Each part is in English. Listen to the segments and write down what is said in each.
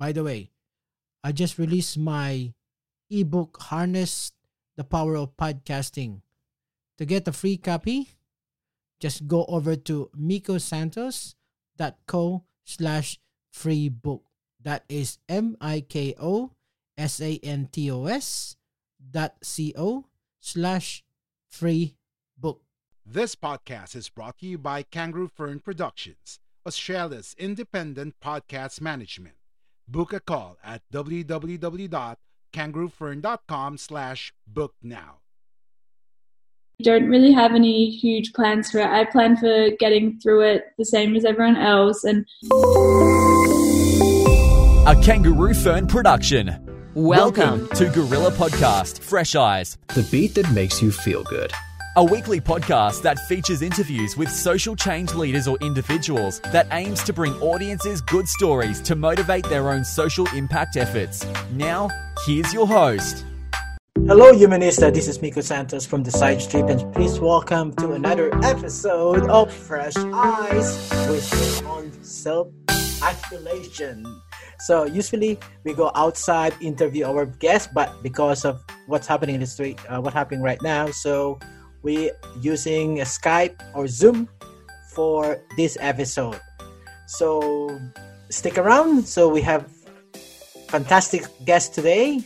By the way, I just released my ebook Harness the Power of Podcasting. To get a free copy, just go over to mikosantos.co slash free book. That is M-I-K-O S-A-N-T-O-S dot C-O slash free book. This podcast is brought to you by Kangaroo Fern Productions, Australia's independent podcast management. Book a call at www.kangaroofern.com slash book now. Don't really have any huge plans for it. I plan for getting through it the same as everyone else and A Kangaroo Fern production. Welcome. to Guerrilla Podcast Fresh Eyes, The beat that makes you feel good. A weekly podcast that features interviews with social change leaders or individuals that aims to bring audiences good stories to motivate their own social impact efforts. Now, here's your host. Hello, Humanista. This is Miko Santos from the Side Street, and please welcome to another episode of Fresh Eyes with on self isolation. So usually we go outside interview our guests, but because of what's happening in the street, uh, what's happening right now, so we using Skype or Zoom for this episode. So stick around. So we have fantastic guest today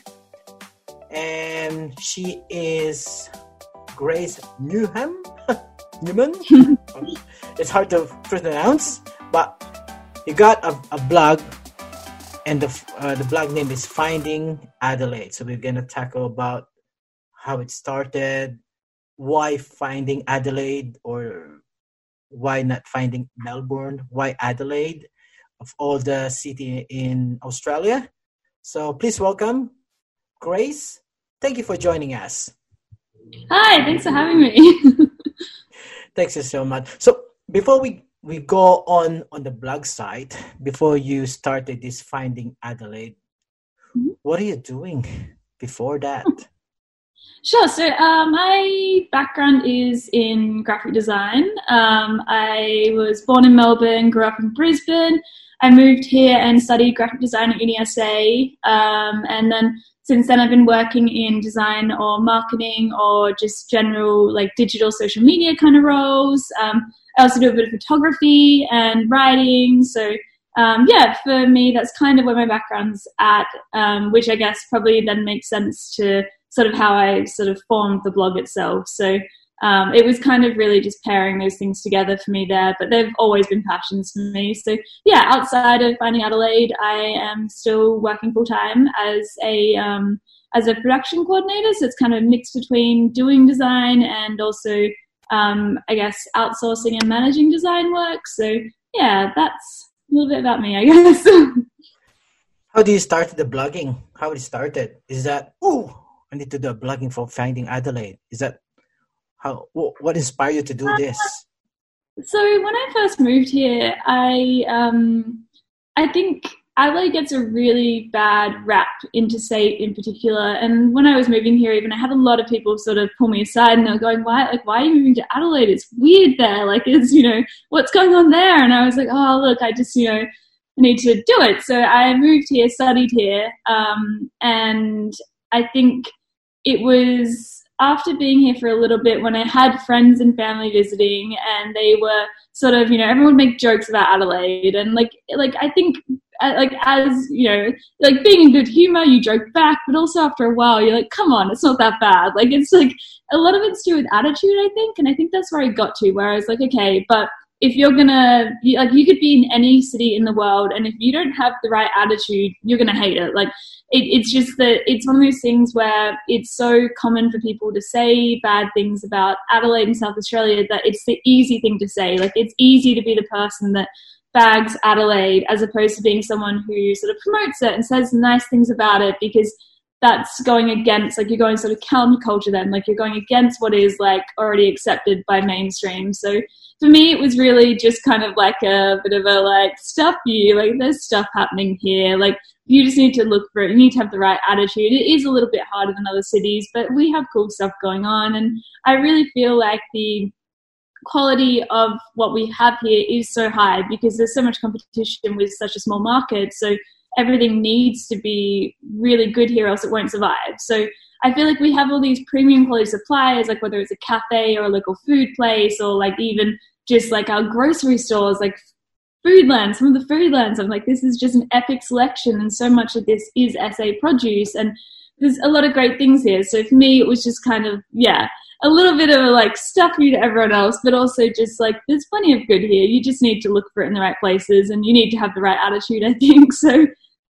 and she is Grace Newham. Newman. it's hard to pronounce, but you got a, a blog, and the uh, the blog name is Finding Adelaide. So we're gonna tackle about how it started, why finding Adelaide, or why not finding Melbourne, why Adelaide, of all the city in Australia. So please welcome Grace. Thank you for joining us. Hi, thanks for having me. Thanks you so much. So before we we go on on the blog site, before you started this Finding Adelaide, Mhm. what are you doing before that? Sure. So uh, my background is in graphic design. Um, I was born in Melbourne, grew up in Brisbane. I moved here and studied graphic design at UniSA. Um, and then since then, I've been working in design or marketing or just general like digital social media kind of roles. Um, I also do a bit of photography and writing. So um, yeah, for me, that's kind of where my background's at, um, which I guess probably then makes sense to sort of how I sort of formed the blog itself. So um, it was kind of really just pairing those things together for me there, but they've always been passions for me. So yeah, outside of Finding Adelaide, I am still working full time as a um, as a production coordinator. So it's kind of mixed between doing design and also um, I guess outsourcing and managing design work. So yeah, that's a little bit about me, I guess. How do you start the blogging? How it started? Is that oh, I need to do a blogging for Finding Adelaide? Is that how? wh- What inspired you to do this? So when I first moved here, I um, I think Adelaide gets a really bad rap interstate in particular. And when I was moving here, even I had a lot of people sort of pull me aside and they were going, "Why? Like, why are you moving to Adelaide? It's weird there. Like, it's you know what's going on there?" And I was like, "Oh, look, I just you know." Need to do it. So I moved here, studied here, um, and I think it was after being here for a little bit when I had friends and family visiting, and they were sort of, you know, everyone would make jokes about Adelaide, and like, like I think, uh, like as you know, like being in good humor, you joke back, but also after a while, you're like, come on, it's not that bad. Like it's like a lot of it's to do with attitude, I think, and I think that's where I got to, where I was like, okay, but if you're gonna like you could be in any city in the world and if you don't have the right attitude you're gonna hate it like it, it's just that it's one of those things where it's so common for people to say bad things about adelaide and south australia that it's the easy thing to say. Like it's easy to be the person that bags Adelaide as opposed to being someone who sort of promotes it and says nice things about it because that's going against like you're going sort of counterculture then like you're going against what is like already accepted by mainstream. So for me it was really just kind of like a bit of a like stuff you like there's stuff happening here like you just need to look for it you need to have the right attitude. It is a little bit harder than other cities but we have cool stuff going on and i really feel like the quality of what we have here is so high because there's so much competition with such a small market. So everything needs to be really good here, else it won't survive. So I feel like we have all these premium quality suppliers, like whether it's a cafe or a local food place, or like even just like our grocery stores, like Foodland, some of the Foodlands. I'm like, this is just an epic selection, and so much of this is SA produce, and there's a lot of great things here. So for me, it was just kind of yeah, a little bit of like stuff you to everyone else, but also just like there's plenty of good here. You just need to look for it in the right places, and you need to have the right attitude. I think so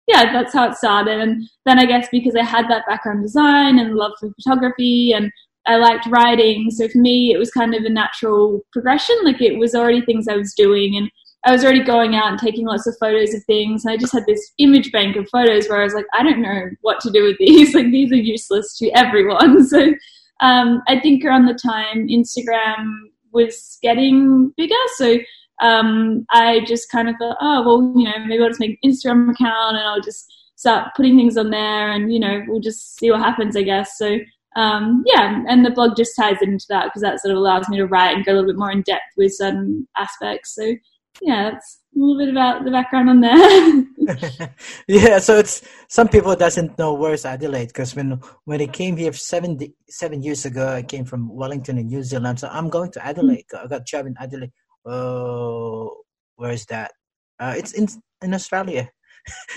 yeah, that's how it started. And then I guess because I had that background design and love for photography and I liked writing, so for me it was kind of a natural progression. Like it was already things I was doing and I was already going out and taking lots of photos of things. And I just had this image bank of photos where I was like, I don't know what to do with these. like these are useless to everyone. So um, I think around the time Instagram was getting bigger. So um, I just kind of thought, oh, well, you know, maybe I'll just make an Instagram account and I'll just start putting things on there and, you know, we'll just see what happens, I guess. So, um, yeah, and the blog just ties into that because that sort of allows me to write and go a little bit more in depth with certain aspects. So, yeah, that's a little bit about the background on there. yeah, so it's some people doesn't know where's Adelaide because when when I came here seven seven years ago, I came from Wellington in New Zealand. So I'm going to Adelaide. Mm-hmm. I got a job in Adelaide oh, where is that? Uh, it's in in Australia.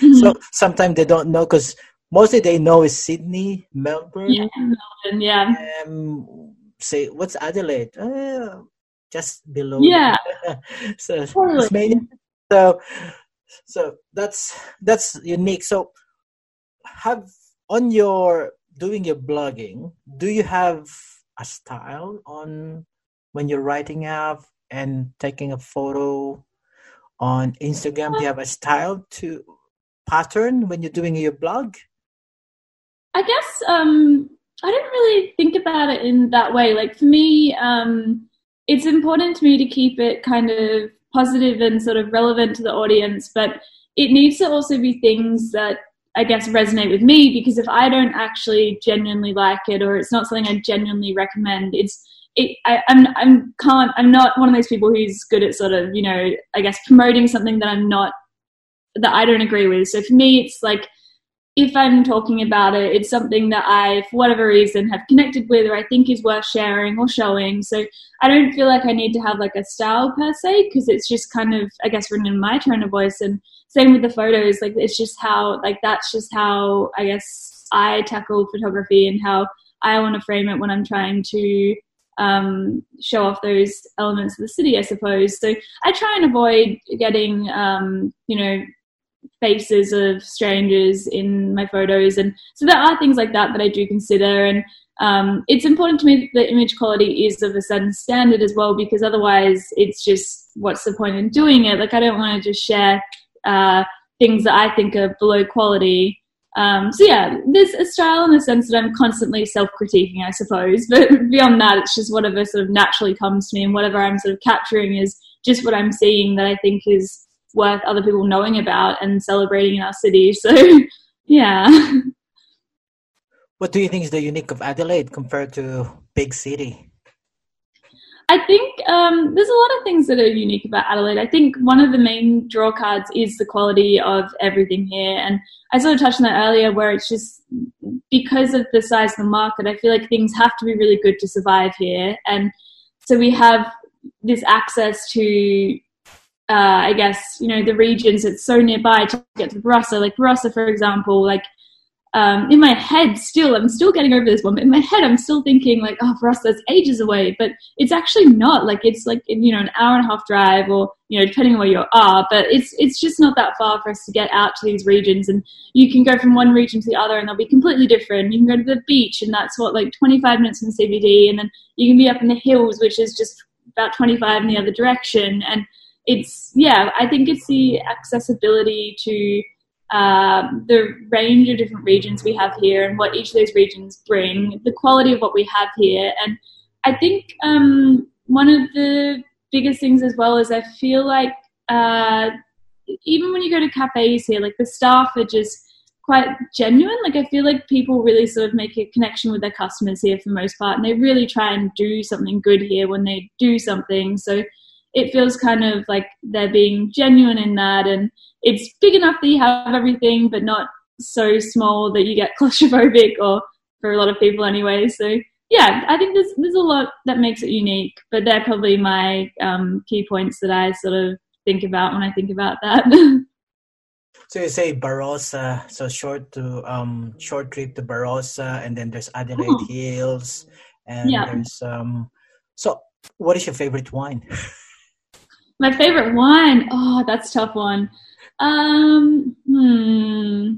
Mm-hmm. so sometimes they don't know because mostly they know is Sydney, Melbourne. Yeah, Melbourne. Yeah. Um, say what's Adelaide? Uh, just below. Yeah. so totally. so so that's that's unique. So have on your doing your blogging, do you have a style on when you're writing out and taking a photo on Instagram? Do you have a style to pattern when you're doing your blog? I guess um, I didn't really think about it in that way. Like for me, um, it's important to me to keep it kind of positive and sort of relevant to the audience, but it needs to also be things that I guess resonate with me because if I don't actually genuinely like it or it's not something I genuinely recommend, it's it, I, I'm I'm can't I'm not one of those people who's good at sort of you know I guess promoting something that I'm not that I don't agree with. So for me, it's like if I'm talking about it, it's something that I, for whatever reason, have connected with or I think is worth sharing or showing. So I don't feel like I need to have like a style per se because it's just kind of, I guess, written in my tone of voice. And same with the photos, like it's just how, like that's just how I guess I tackle photography and how I want to frame it when I'm trying to um, show off those elements of the city, I suppose. So I try and avoid getting, um, you know, faces of strangers in my photos, and so there are things like that that I do consider. And um, it's important to me that the image quality is of a certain standard as well, because otherwise, it's just what's the point in doing it? Like I don't want to just share uh, things that I think are below quality um, so yeah, there's a style in the sense that I'm constantly self-critiquing, I suppose. But beyond that, it's just whatever sort of naturally comes to me, and whatever I'm sort of capturing is just what I'm seeing that I think is worth other people knowing about and celebrating in our city. So yeah. What do you think is the unique of Adelaide compared to big city? I think um, there's a lot of things that are unique about Adelaide. I think one of the main draw cards is the quality of everything here. And I sort of touched on that earlier, where it's just because of the size of the market, I feel like things have to be really good to survive here. And so we have this access to, uh, I guess, you know, the regions that's so nearby to get to Barossa. Like Barossa, for example, like um, in my head still i'm still getting over this one but in my head i'm still thinking like oh for us that's ages away but it's actually not. Like it's like you know an hour and a half drive or you know depending on where you are but it's it's just not that far for us to get out to these regions and you can go from one region to the other and they'll be completely different. You can go to the beach and that's what like 25 minutes from cbd and then you can be up in the hills which is just about 25 in the other direction and it's yeah, I think it's the accessibility to um, the range of different regions we have here and what each of those regions bring, the quality of what we have here, and I think um, one of the biggest things as well is I feel like uh, even when you go to cafes here, like the staff are just quite genuine. Like I feel like people really sort of make a connection with their customers here for the most part, and they really try and do something good here when they do something. So it feels kind of like they're being genuine in that, and it's big enough that you have everything, but not so small that you get claustrophobic, or for a lot of people anyway. So yeah, I think there's there's a lot that makes it unique, but they're probably my um, key points that I sort of think about when I think about that. So you say Barossa, so short to um short trip to Barossa, and then there's Adelaide oh. Hills, and yeah. there's um. So, what is your favorite wine? My favorite wine? Oh, that's tough one. Um, hmm.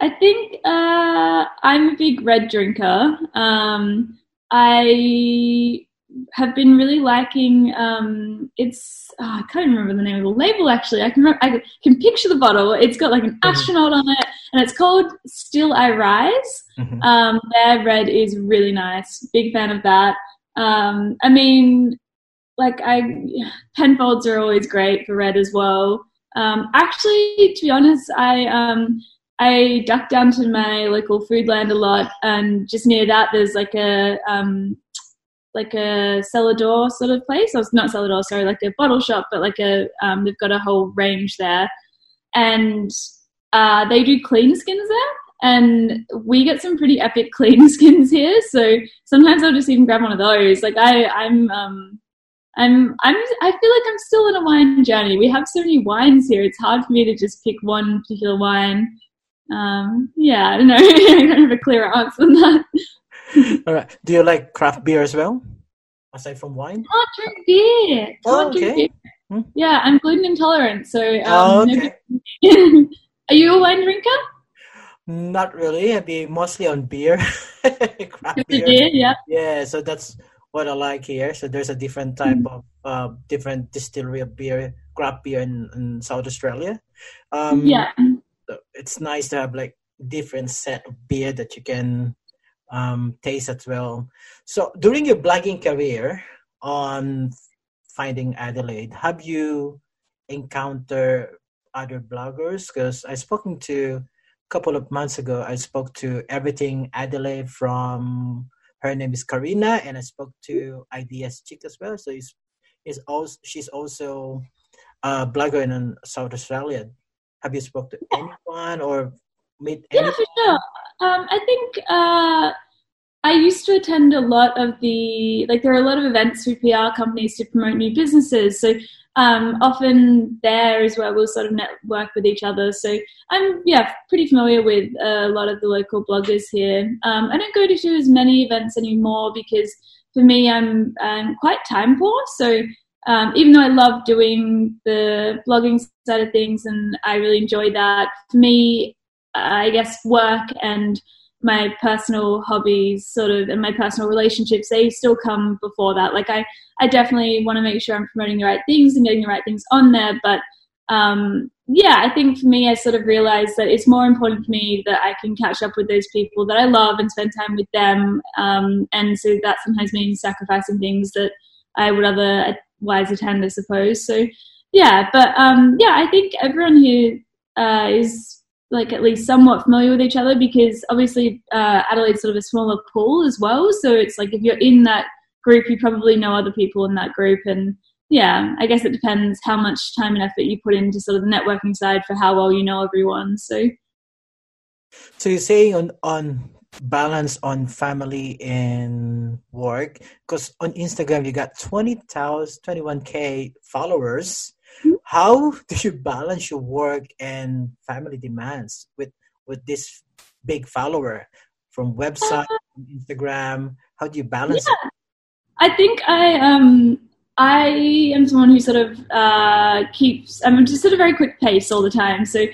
I think uh, I'm a big red drinker. Um, I have been really liking. Um, it's oh, I can't remember the name of the label actually. I can remember, I can picture the bottle. It's got like an mm-hmm. astronaut on it, and it's called Still I Rise. Mm-hmm. Um, their red is really nice. Big fan of that. Um, I mean, like I Penfolds are always great for red as well. Um, actually, to be honest, I um, I duck down to my local Foodland a lot, and just near that, there's like a um, like a cellar door sort of place. Or not cellar door, sorry, like a bottle shop, but like a um, they've got a whole range there, and uh, they do clean skins there. And we get some pretty epic clean skins here, so sometimes I'll just even grab one of those. Like I, I'm, um, I'm, I'm, I feel like I'm still on a wine journey. We have so many wines here; it's hard for me to just pick one particular wine. Um, yeah, I don't know. I don't have a clearer answer than that. All right. Do you like craft beer as well, aside from wine? I drink beer. Oh, okay. Beer. Hmm? Yeah, I'm gluten intolerant, so. Um, oh, okay. Are you a wine drinker? Not really. I'd be mostly on beer. craft beer. beer. Yeah. Yeah. So that's what I like here. So there's a different type mm. of uh, different distillery of beer, craft beer in, in South Australia. Um, yeah. So it's nice to have like different set of beer that you can um, taste as well. So during your blogging career on Finding Adelaide, have you encountered other bloggers? Because I spoken to a couple of months ago. I spoke to Everything Adelaide from her name is Karina, and I spoke to IDS Chick as well. So he's, he's also she's also a blogger in South Australia. Have you spoke to anyone or meet? Anyone? Yeah, for sure. Um, I think uh, I used to attend a lot of the like there are a lot of events through PR companies to promote new businesses. So um, often there is where we'll sort of network with each other. So I'm yeah pretty familiar with a lot of the local bloggers here. Um, I don't go to as many events anymore because for me I'm, I'm quite time poor. So um, even though I love doing the blogging side of things and I really enjoy that, for me I guess work and my personal hobbies sort of and my personal relationships they still come before that. Like i i definitely want to make sure i'm promoting the right things and getting the right things on there but um yeah i think for me i sort of realized that it's more important for me that i can catch up with those people that i love and spend time with them um and so that sometimes means sacrificing things that i would otherwise attend i suppose. So yeah but um yeah i think everyone who uh, is like at least somewhat familiar with each other because obviously uh, Adelaide's sort of a smaller pool as well. So it's like if you're in that group, you probably know other people in that group. And yeah, I guess it depends how much time and effort you put into sort of the networking side for how well you know everyone. So, so you're saying on on balance on family and work because on Instagram you got 20,000 21k followers how do you balance your work and family demands with with this big follower from website uh, instagram? How do you balance yeah. it i think i um i am someone who sort of uh keeps i'm just at a very quick pace all the time. So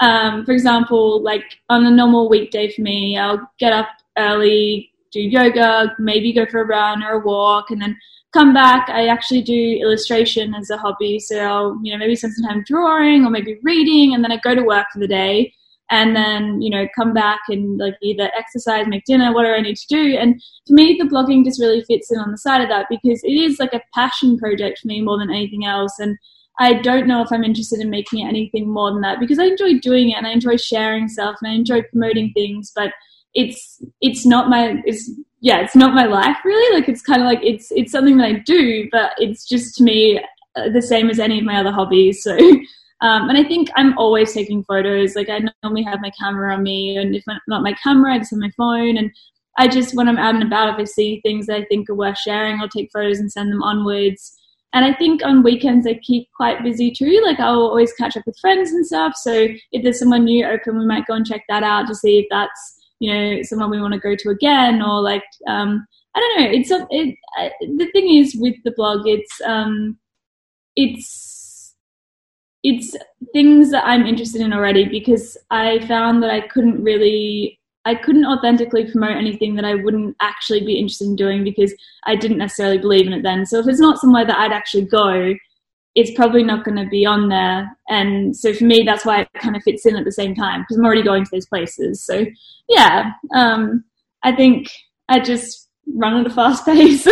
um for example like on a normal weekday for me i'll get up early do yoga maybe go for a run or a walk and then come back. I actually do illustration as a hobby, so I'll you know maybe spend some time drawing or maybe reading, and then I go to work for the day, and then you know come back and like either exercise, make dinner, whatever I need to do. And for me, the blogging just really fits in on the side of that because it is like a passion project for me more than anything else, and I don't know if I'm interested in making it anything more than that because I enjoy doing it and I enjoy sharing stuff and I enjoy promoting things, but it's it's not my it's yeah it's not my life really like it's kind of like it's it's something that I do but it's just to me uh, the same as any of my other hobbies so um, and I think I'm always taking photos like I normally have my camera on me and if not my camera I just have my phone and I just when I'm out and about if I see things that I think are worth sharing I'll take photos and send them onwards and I think on weekends I keep quite busy too. Like I'll always catch up with friends and stuff. So if there's someone new open, we might go and check that out to see if that's you know someone we want to go to again or like um, I don't know. It's a, it, uh, the thing is with the blog, it's um, it's it's things that I'm interested in already because I found that I couldn't really I couldn't authentically promote anything that I wouldn't actually be interested in doing because I didn't necessarily believe in it then. So if it's not somewhere that I'd actually go, it's probably not going to be on there. And so for me, that's why it kind of fits in at the same time because I'm already going to those places. So yeah, um, I think I just run at a fast pace.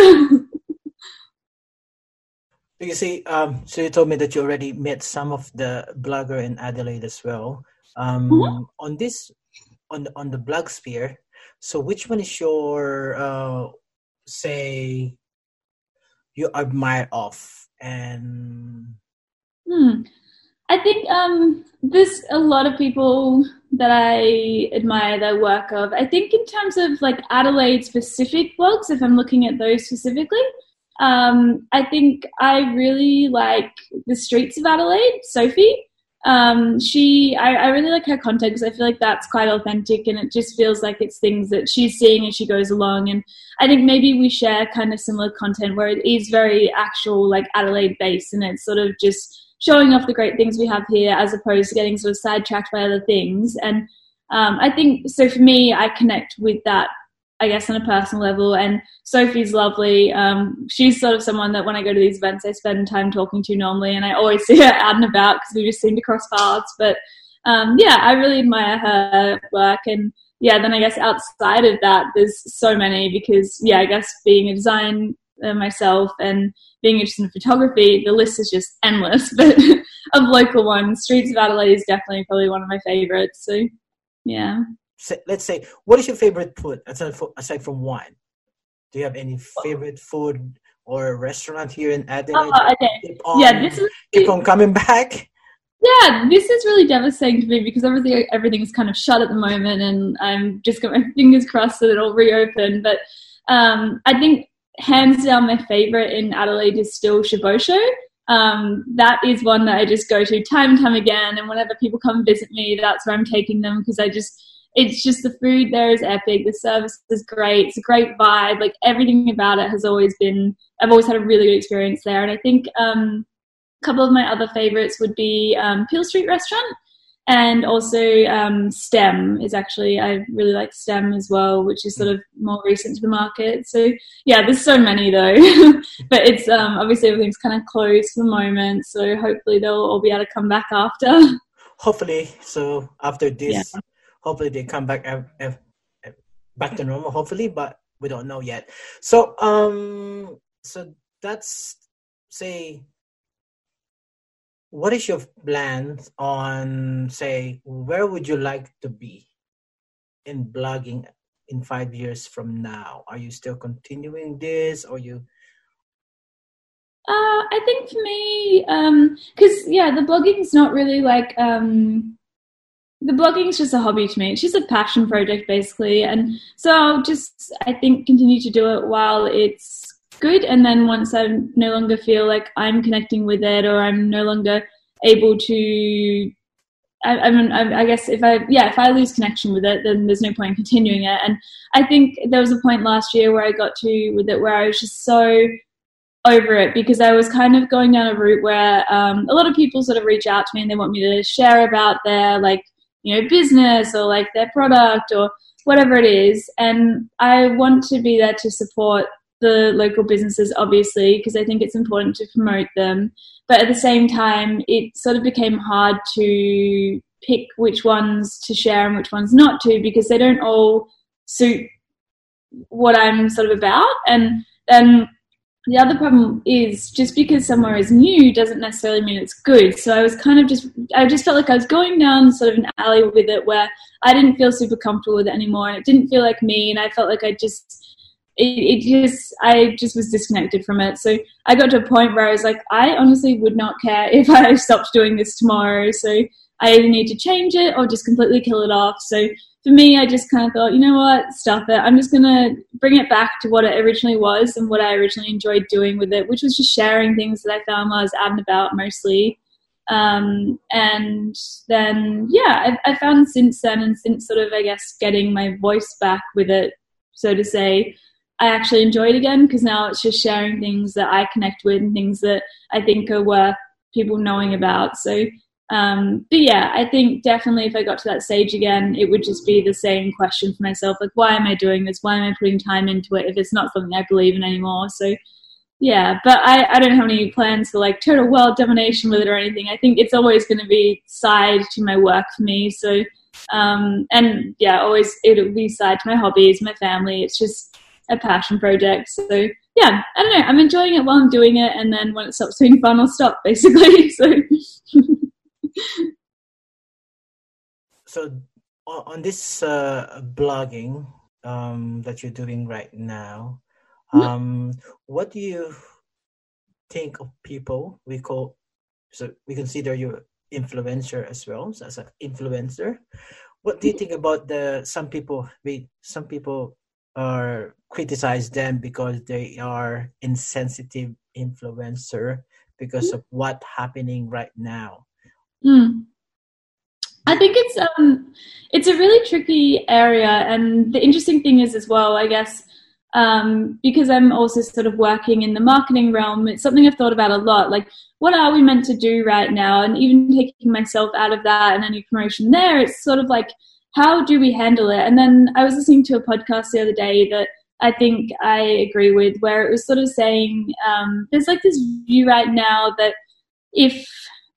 you see, um, so you told me that you already met some of the blogger in Adelaide as well. Um, mm-hmm. On this, on the, on the blog sphere, so which one is your, uh, say, you admire of and hmm. I think um, there's a lot of people that I admire their work of. I think in terms of like Adelaide specific blogs, if I'm looking at those specifically, um, I think I really like the streets of Adelaide, Sophie um, she I, I, really like her content because I feel like that's quite authentic and it just feels like it's things that she's seeing as she goes along. And I think maybe we share kind of similar content where it is very actual like Adelaide based and it's sort of just showing off the great things we have here as opposed to getting sort of sidetracked by other things. And um, I think so for me I connect with that I guess, on a personal level. And Sophie's lovely. Um, she's sort of someone that when I go to these events, I spend time talking to normally, and I always see her out and about because we just seem to cross paths. But um, yeah, I really admire her work. And yeah, then I guess outside of that, there's so many because yeah, I guess being a design myself and being interested in photography, the list is just endless. But of local ones, Streets of Adelaide is definitely probably one of my favorites. So yeah let's say, what is your favorite food aside from, aside from wine? Do you have any favorite food or restaurant here in Adelaide? Oh, okay. On, yeah, this is keep on coming back. Yeah, this is really devastating to me because everything everything's kind of shut at the moment, and I'm just got my fingers crossed that it'll reopen. But um, I think hands down, my favorite in Adelaide is still Shobosho. Um, that is one that I just go to time and time again, and whenever people come visit me, that's where I'm taking them because I just it's just the food there is epic. The service is great. It's a great vibe. Like everything about it has always been. I've always had a really good experience there. And I think um, a couple of my other favorites would be um, Peel Street Restaurant and also um, STEM is actually I really like STEM as well, which is sort of more recent to the market. So yeah, there's so many though, but it's um, obviously everything's kind of closed for the moment. So hopefully they'll all be able to come back after. Hopefully, so after this yeah hopefully they come back back to normal hopefully but we don't know yet. So um so that's say what is your plan on say where would you like to be in blogging in five years from now? Are you still continuing this? Or you uh, I think for me, because um, yeah, the blogging is not really like um, the blogging is just a hobby to me. It's just a passion project, basically. And so I'll just, I think, continue to do it while it's good. And then once I no longer feel like I'm connecting with it or I'm no longer able to, I, I mean, I, I guess if I, yeah, if I lose connection with it, then there's no point in continuing it. And I think there was a point last year where I got to with it where I was just so over it because I was kind of going down a route where um, a lot of people sort of reach out to me and they want me to share about their like you know, business or like their product or whatever it is. And I want to be there to support the local businesses, obviously, because I think it's important to promote them. But at the same time, it sort of became hard to pick which ones to share and which ones not to because they don't all suit what I'm sort of about. And then the other problem is just because somewhere is new doesn't necessarily mean it's good. So I was kind of just, I just felt like I was going down sort of an alley with it where I didn't feel super comfortable with it anymore and it didn't feel like me. And I felt like I just, it, it just, I just was disconnected from it. So I got to a point where I was like, I honestly would not care if I stopped doing this tomorrow. So I either need to change it or just completely kill it off. So for me, I just kind of thought, you know what, stuff it. I'm just going to bring it back to what it originally was and what I originally enjoyed doing with it, which was just sharing things that I found while I was out and about mostly. Um, and then, yeah, I, I found since then and since sort of, I guess, getting my voice back with it, so to say, I actually enjoy it again because now it's just sharing things that I connect with and things that I think are worth people knowing about. So um, but yeah, I think definitely if I got to that stage again, it would just be the same question for myself like, why am I doing this? Why am I putting time into it if it's not something I believe in anymore? So yeah, but I, I don't have any plans for like total world domination with it or anything. I think it's always going to be side to my work for me. So, um, and yeah, always it'll be side to my hobbies, my family. It's just a passion project. So yeah, I don't know. I'm enjoying it while I'm doing it, and then when it stops being fun, I'll stop basically. So. So on this uh, blogging um, that you're doing right now, mm-hmm. um, what do you think of people we call so we consider you influencer as well so as an influencer? What do you think about the some people we some people are criticize them because they are insensitive influencer because of what happening right now Mm. I think it's um, it's a really tricky area, and the interesting thing is as well, I guess, um, because I'm also sort of working in the marketing realm. It's something I've thought about a lot. Like, what are we meant to do right now? And even taking myself out of that and any promotion there, it's sort of like, how do we handle it? And then I was listening to a podcast the other day that I think I agree with, where it was sort of saying um, there's like this view right now that if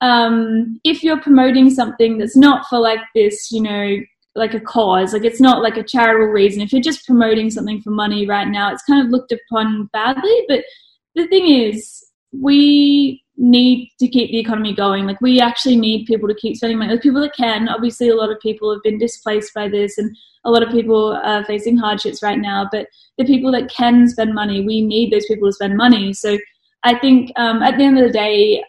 um, if you're promoting something that's not for like this, you know, like a cause, like it's not like a charitable reason. If you're just promoting something for money right now, it's kind of looked upon badly. But the thing is, we need to keep the economy going. Like we actually need people to keep spending money. The people that can, obviously, a lot of people have been displaced by this, and a lot of people are facing hardships right now. But the people that can spend money, we need those people to spend money. So I think um, at the end of the day,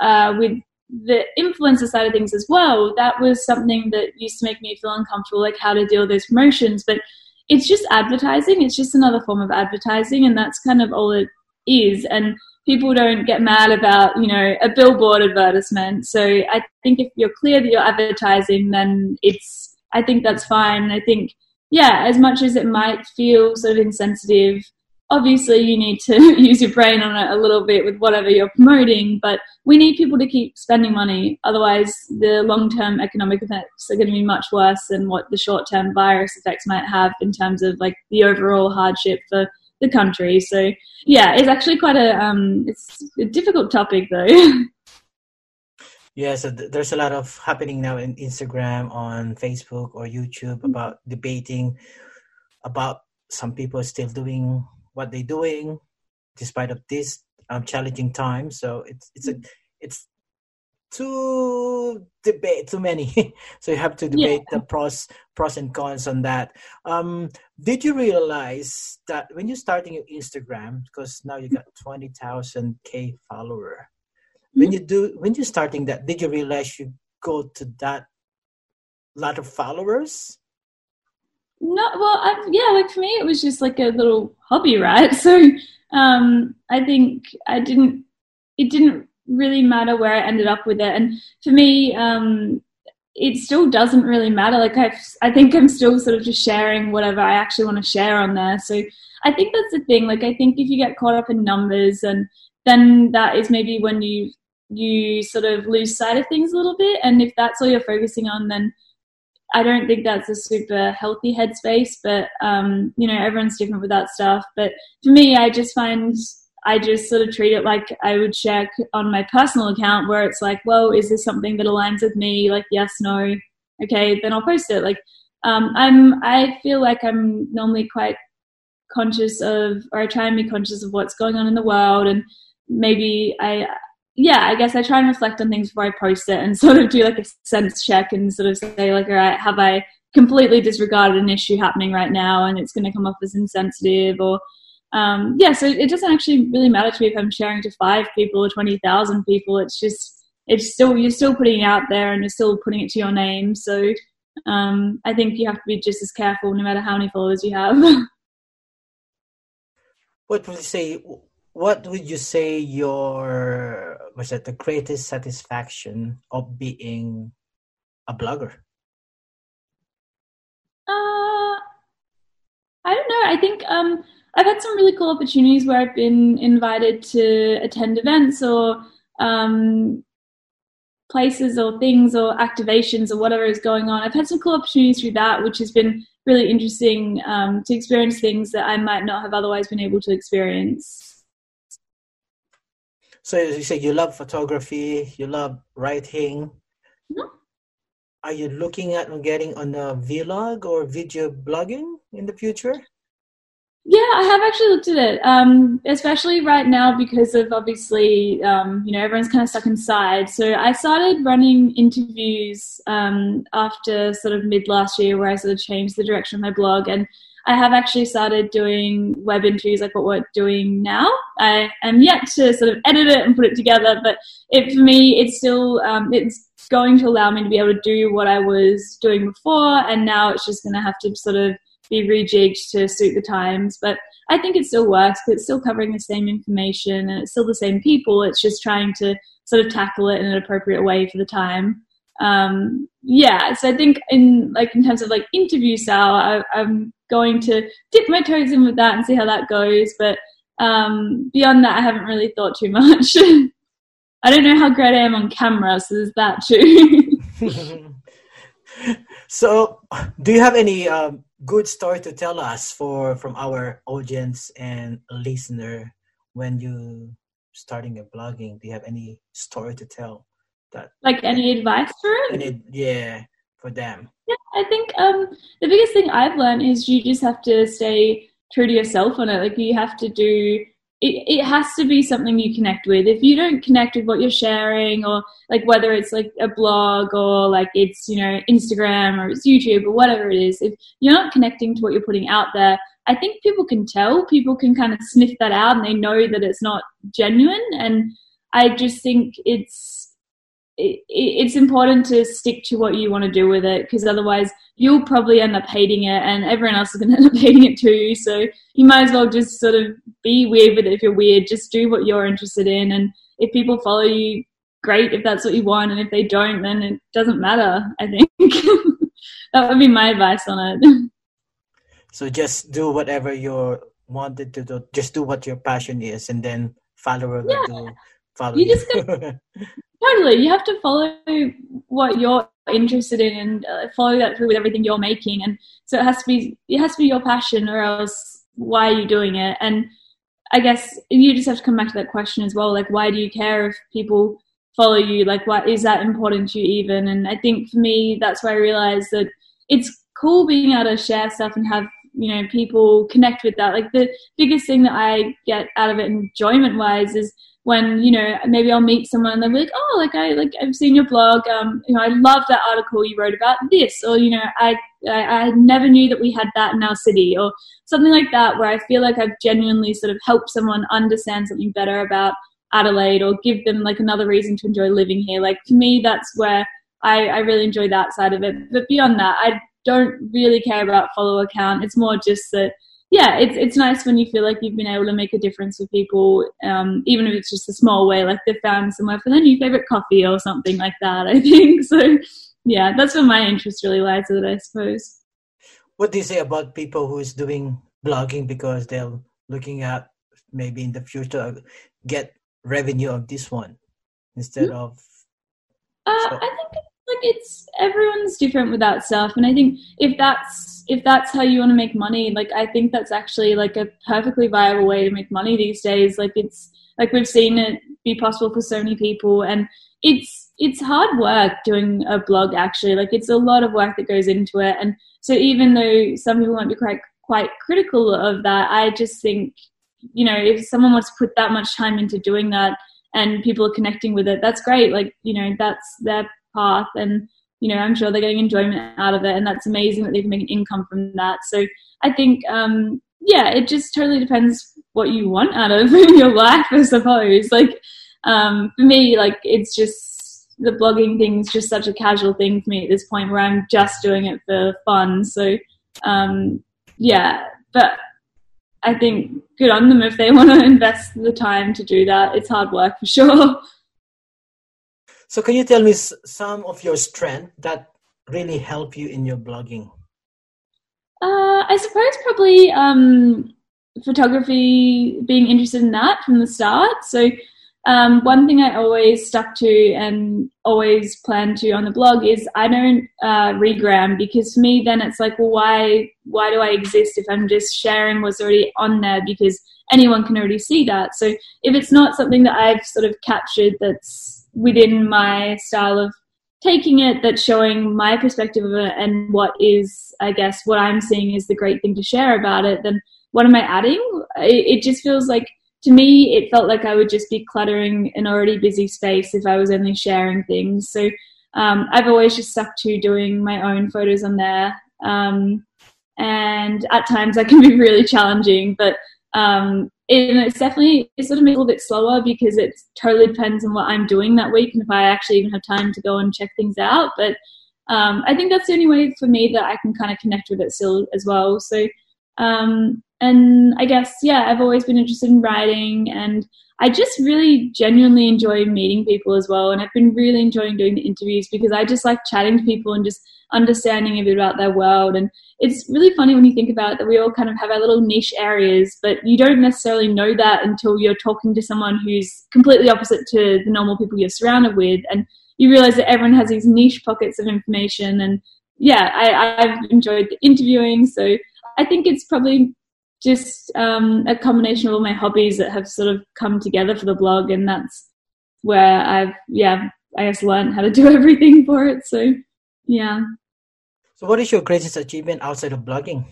uh, with the influencer side of things as well, that was something that used to make me feel uncomfortable, like how to deal with those promotions. But it's just advertising. It's just another form of advertising, and that's kind of all it is. And people don't get mad about, you know, a billboard advertisement. So I think if you're clear that you're advertising, then it's, I think that's fine. I think, yeah, as much as it might feel sort of insensitive obviously you need to use your brain on it a little bit with whatever you're promoting but we need people to keep spending money. Otherwise the long-term economic effects are going to be much worse than what the short-term virus effects might have in terms of like the overall hardship for the country. So yeah it's actually quite a um it's a difficult topic though. Yeah so th- there's a lot of happening now in instagram on facebook or youtube about debating about some people still doing what they're doing despite of this um, challenging time. So it's it's a it's too debate too many. so you have to debate yeah. the pros pros and cons on that. Um, did you realize that when you're starting your Instagram, because now you got twenty thousand k follower, mm-hmm. when you do when you're starting that, did you realize you go to that lot of followers? No, well, I, yeah, like for me, it was just like a little hobby, right? So um, I think I didn't. It didn't really matter where I ended up with it, and for me, um, it still doesn't really matter. Like I, I think I'm still sort of just sharing whatever I actually want to share on there. So I think that's the thing. Like I think if you get caught up in numbers, and then that is maybe when you you sort of lose sight of things a little bit. And if that's all you're focusing on, then I don't think that's a super healthy headspace, but um, you know, everyone's different with that stuff. But for me, I just find I just sort of treat it like I would check on my personal account, where it's like, well, is this something that aligns with me? Like, yes, no, okay, then I'll post it. Like, um, I'm I feel like I'm normally quite conscious of, or I try and be conscious of what's going on in the world, and maybe I yeah, I guess I try and reflect on things before I post it and sort of do like a sense check and sort of say like, all right, have I completely disregarded an issue happening right now and it's going to come off as insensitive or um, yeah, so it doesn't actually really matter to me if I'm sharing to five people or twenty thousand people. It's just it's still you're still putting it out there and you're still putting it to your name. So um, I think you have to be just as careful no matter how many followers you have. what would you say? What would you say your was that the greatest satisfaction of being a blogger? Uh, I don't know. I think um, I've had some really cool opportunities where I've been invited to attend events or um, places or things or activations or whatever is going on. I've had some cool opportunities through that, which has been really interesting um, to experience things that I might not have otherwise been able to experience. So as you say you love photography, you love writing. Mm-hmm. Are you looking at getting on a vlog or video blogging in the future? Yeah, I have actually looked at it, um, especially right now because of obviously, um, you know, everyone's kind of stuck inside. So I started running interviews um, after sort of mid last year, where I sort of changed the direction of my blog, and I have actually started doing web interviews like what we're doing now. I am yet to sort of edit it and put it together, but it, for me, it's still um, it's going to allow me to be able to do what I was doing before, and now it's just going to have to sort of be rejigged to suit the times. But I think it still works it's still covering the same information and it's still the same people. It's just trying to sort of tackle it in an appropriate way for the time um, yeah, so I think in like in terms of like interview style, I, am going to dip my toes in with that and see how that goes. But um, beyond that, I haven't really thought too much. I don't know how great I am on camera, so there's that too. so, do you have any um, good story to tell us for from our audience and listener when you starting a blogging? Do you have any story to tell? That like any advice for it? Any, yeah for them. Yeah i think um the biggest thing i've learned is you just have to stay true to yourself on it. Like you have to do it, it has to be something you connect with. If you don't connect with what you're sharing or like whether it's like a blog or like it's you know instagram or it's youtube or whatever it is if you're not connecting to what you're putting out there i think people can tell. People can kind of sniff that out and they know that it's not genuine. And i just think it's it, it's important to stick to what you want to do with it because otherwise you'll probably end up hating it and everyone else is going to end up hating it too. So you might as well just sort of be weird with it if you're weird. Just do what you're interested in. And if people follow you, great if that's what you want. And if they don't, then it doesn't matter, I think. that would be my advice on it. So just do whatever you're wanted to do. Just do what your passion is and then follow yeah. Follow you. you. Just gotta, totally, you have to follow what you're interested in and uh, follow that through with everything you're making. And so it has to be it has to be your passion, or else why are you doing it? And I guess you just have to come back to that question as well. Like, why do you care if people follow you? Like, what is that important to you even? And I think for me, that's why I realized that it's cool being able to share stuff and have you know people connect with that. Like the biggest thing that I get out of it enjoyment wise is when you know maybe I'll meet someone and they'll be like, oh, like I like I've seen your blog. Um, you know, I love that article you wrote about this, or you know, I, I I never knew that we had that in our city, or something like that, where I feel like I've genuinely sort of helped someone understand something better about Adelaide, or give them like another reason to enjoy living here. Like to me, that's where I, I really enjoy that side of it. But beyond that, I don't really care about follower count. It's more just that yeah, it's it's nice when you feel like you've been able to make a difference for people, um, even if it's just a small way, like they've found somewhere for their new favorite coffee or something like that. I think so. Yeah, that's where my interest really lies in it, I suppose. What do you say about people who is doing blogging because they're looking at maybe in the future get revenue of this one instead mm-hmm. of? Uh, so. I think it's everyone's different with that stuff, and I think if that's if that's how you want to make money, like I think that's actually like a perfectly viable way to make money these days. Like it's like we've seen it be possible for so many people, and it's it's hard work doing a blog actually. Like it's a lot of work that goes into it, and so even though some people might be quite quite critical of that, I just think you know if someone wants to put that much time into doing that and people are connecting with it, that's great. Like, you know, that's their path and, you know, I'm sure they're getting enjoyment out of it and that's amazing that they can make an income from that. So I think, um, yeah, it just totally depends what you want out of your life, I suppose. Like, um, for me, like, it's just the blogging thing is just such a casual thing for me at this point where I'm just doing it for fun. So, um, yeah, but I think good on them if they want to invest the time to do that. It's hard work for sure. So, can you tell me some of your strength that really help you in your blogging? Uh, I suppose probably um, photography, being interested in that from the start. So, um, one thing I always stuck to and always plan to on the blog is I don't uh, regram because for me then it's like well why why do I exist if I'm just sharing what's already on there because anyone can already see that so if it's not something that I've sort of captured that's within my style of taking it that's showing my perspective of it and what is I guess what I'm seeing is the great thing to share about it then what am I adding it, it just feels like to me, it felt like I would just be cluttering an already busy space if I was only sharing things. So um, I've always just stuck to doing my own photos on there. Um, and at times that can be really challenging, but um, it, it's definitely it's sort of a little bit slower because it totally depends on what I'm doing that week and if I actually even have time to go and check things out. But um, I think that's the only way for me that I can kind of connect with it still as well. So um, and I guess, yeah, I've always been interested in writing and I just really genuinely enjoy meeting people as well. And I've been really enjoying doing the interviews because I just like chatting to people and just understanding a bit about their world. And it's really funny when you think about it that we all kind of have our little niche areas, but you don't necessarily know that until you're talking to someone who's completely opposite to the normal people you're surrounded with. And you realize that everyone has these niche pockets of information. And yeah, I, I've enjoyed interviewing. So I think it's probably just um, a combination of all my hobbies that have sort of come together for the blog, and that's where I've yeah I guess learned how to do everything for it. So yeah. So, what is your greatest achievement outside of blogging?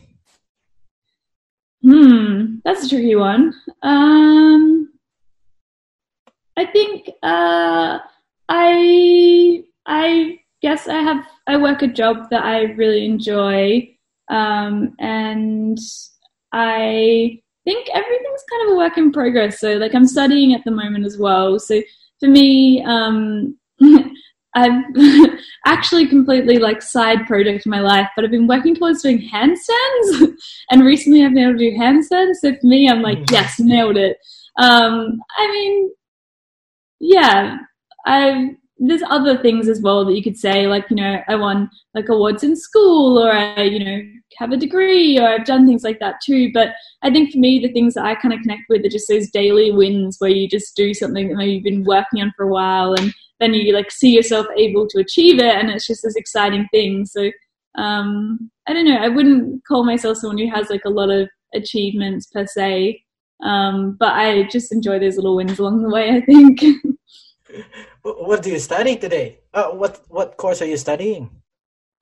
Hmm, that's a tricky one. Um, I think uh, I I guess I have I work a job that I really enjoy, um, and I think everything's kind of a work in progress. So, like, I'm studying at the moment as well. So, for me, um, I've actually completely like side project in my life, but I've been working towards doing handstands, and recently I've been able to do handstands. So for me, I'm like, mm. yes, nailed it. Um, I mean, yeah, I've there's other things as well that you could say, like, you know, I won like awards in school or I, you know, have a degree or I've done things like that too. But I think for me, the things that I kind of connect with are just those daily wins where you just do something that maybe you've been working on for a while and then you like see yourself able to achieve it and it's just this exciting thing. So, um, I don't know, I wouldn't call myself someone who has like a lot of achievements per se. Um, but I just enjoy those little wins along the way, I think. What do you study today? Uh, what what course are you studying?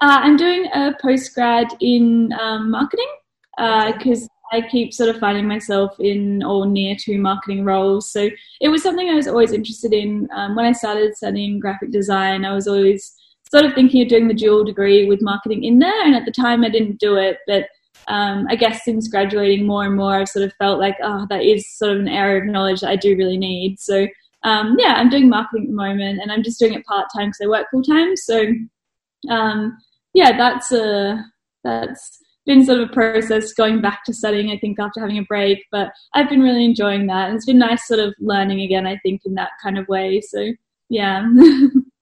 Uh, I'm doing a postgrad in um, marketing because uh, I keep sort of finding myself in or near to marketing roles. So it was something I was always interested in. Um, when I started studying graphic design, I was always sort of thinking of doing the dual degree with marketing in there. And at the time, I didn't do it, but um, I guess since graduating more and more, I've sort of felt like, oh, that is sort of an area of knowledge that I do really need. So um, yeah, I'm doing marketing at the moment, and I'm just doing it part time because I work full time. So um, yeah, that's a that's been sort of a process going back to studying. I think after having a break, but I've been really enjoying that, and it's been nice sort of learning again. I think in that kind of way. So yeah.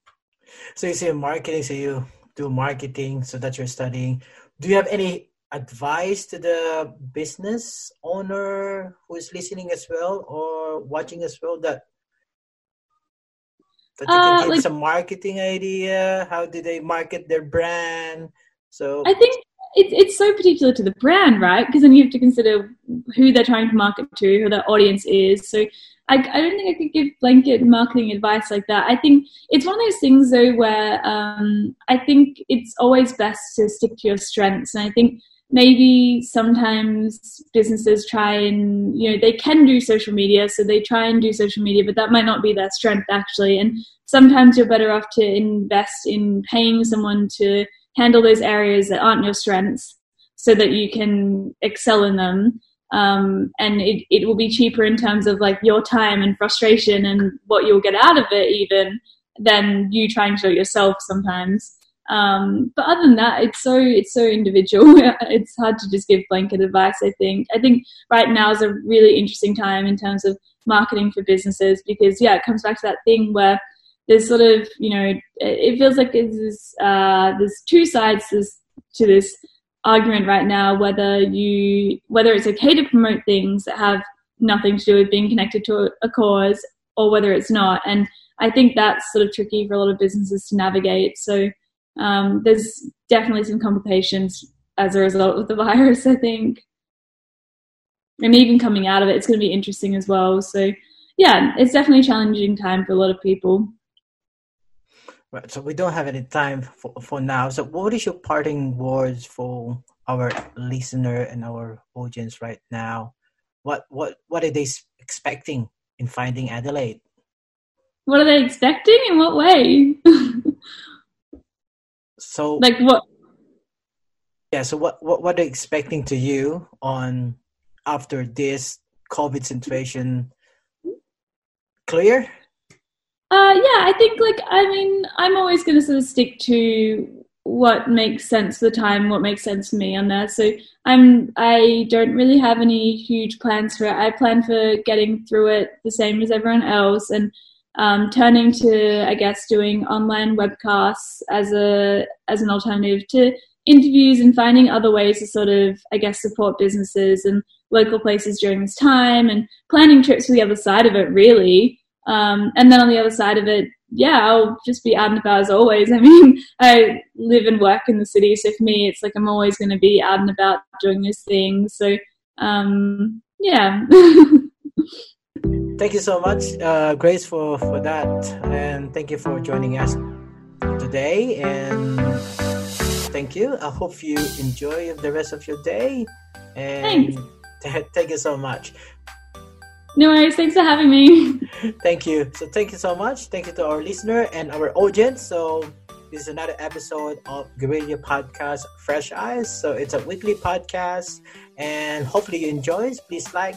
so you say marketing, so you do marketing, so that you're studying. Do you have any advice to the business owner who is listening as well or watching as well that But you can Uh, give like- some marketing idea. How do they market their brand? So I think it's it's so particular to the brand, right? Because then you have to consider who they're trying to market to, who their audience is. So I, I don't think I could give blanket marketing advice like that. I think it's one of those things though where um, I think it's always best to stick to your strengths, and I think maybe sometimes businesses try and you know they can do social media so they try and do social media but that might not be their strength actually. And sometimes you're better off to invest in paying someone to handle those areas that aren't your strengths so that you can excel in them. Um, and it, it will be cheaper in terms of like your time and frustration and what you'll get out of it even than you trying to do it yourself sometimes um, but other than that it's so it's so individual. It's hard to just give blanket advice i think. I think right now is a really interesting time in terms of marketing for businesses because yeah it comes back to that thing where there's sort of you know it feels like there's uh, there's two sides to this, to this argument right now whether you whether it's okay to promote things that have nothing to do with being connected to a, a cause or whether it's not. And i think that's sort of tricky for a lot of businesses to navigate. So um, there's definitely some complications as a result of the virus i think and even coming out of it it's going to be interesting as well so yeah it's definitely a challenging time for a lot of people Right, so we don't have any time for, for now. So, what is your parting words for our listener and our audience right now? What what what are they expecting in finding Adelaide? what are they expecting in what way So, like what yeah. So, what what what are expecting to you on after this COVID situation? Clear. Uh, yeah, I think like I mean I'm always going to sort of stick to what makes sense for the time, what makes sense for me on there. So I'm I don't really have any huge plans for it. I plan for getting through it the same as everyone else and um, turning to I guess doing online webcasts as a as an alternative to interviews and finding other ways to sort of I guess support businesses and local places during this time and planning trips for the other side of it really. Um, and then on the other side of it, yeah, I'll just be out and about as always. I mean, I live and work in the city, so for me, it's like I'm always going to be out and about doing this thing. So, um, yeah. Thank you so much, uh, Grace, for for that, and thank you for joining us today. And thank you. I hope you enjoy the rest of your day. And thank you so much. no worries. Thanks for having me. Thank you. So thank you so much. Thank you to our listener and our audience. So this is another episode of Guerrilla Podcast Fresh Eyes. So it's a weekly podcast and hopefully you enjoy. Please like,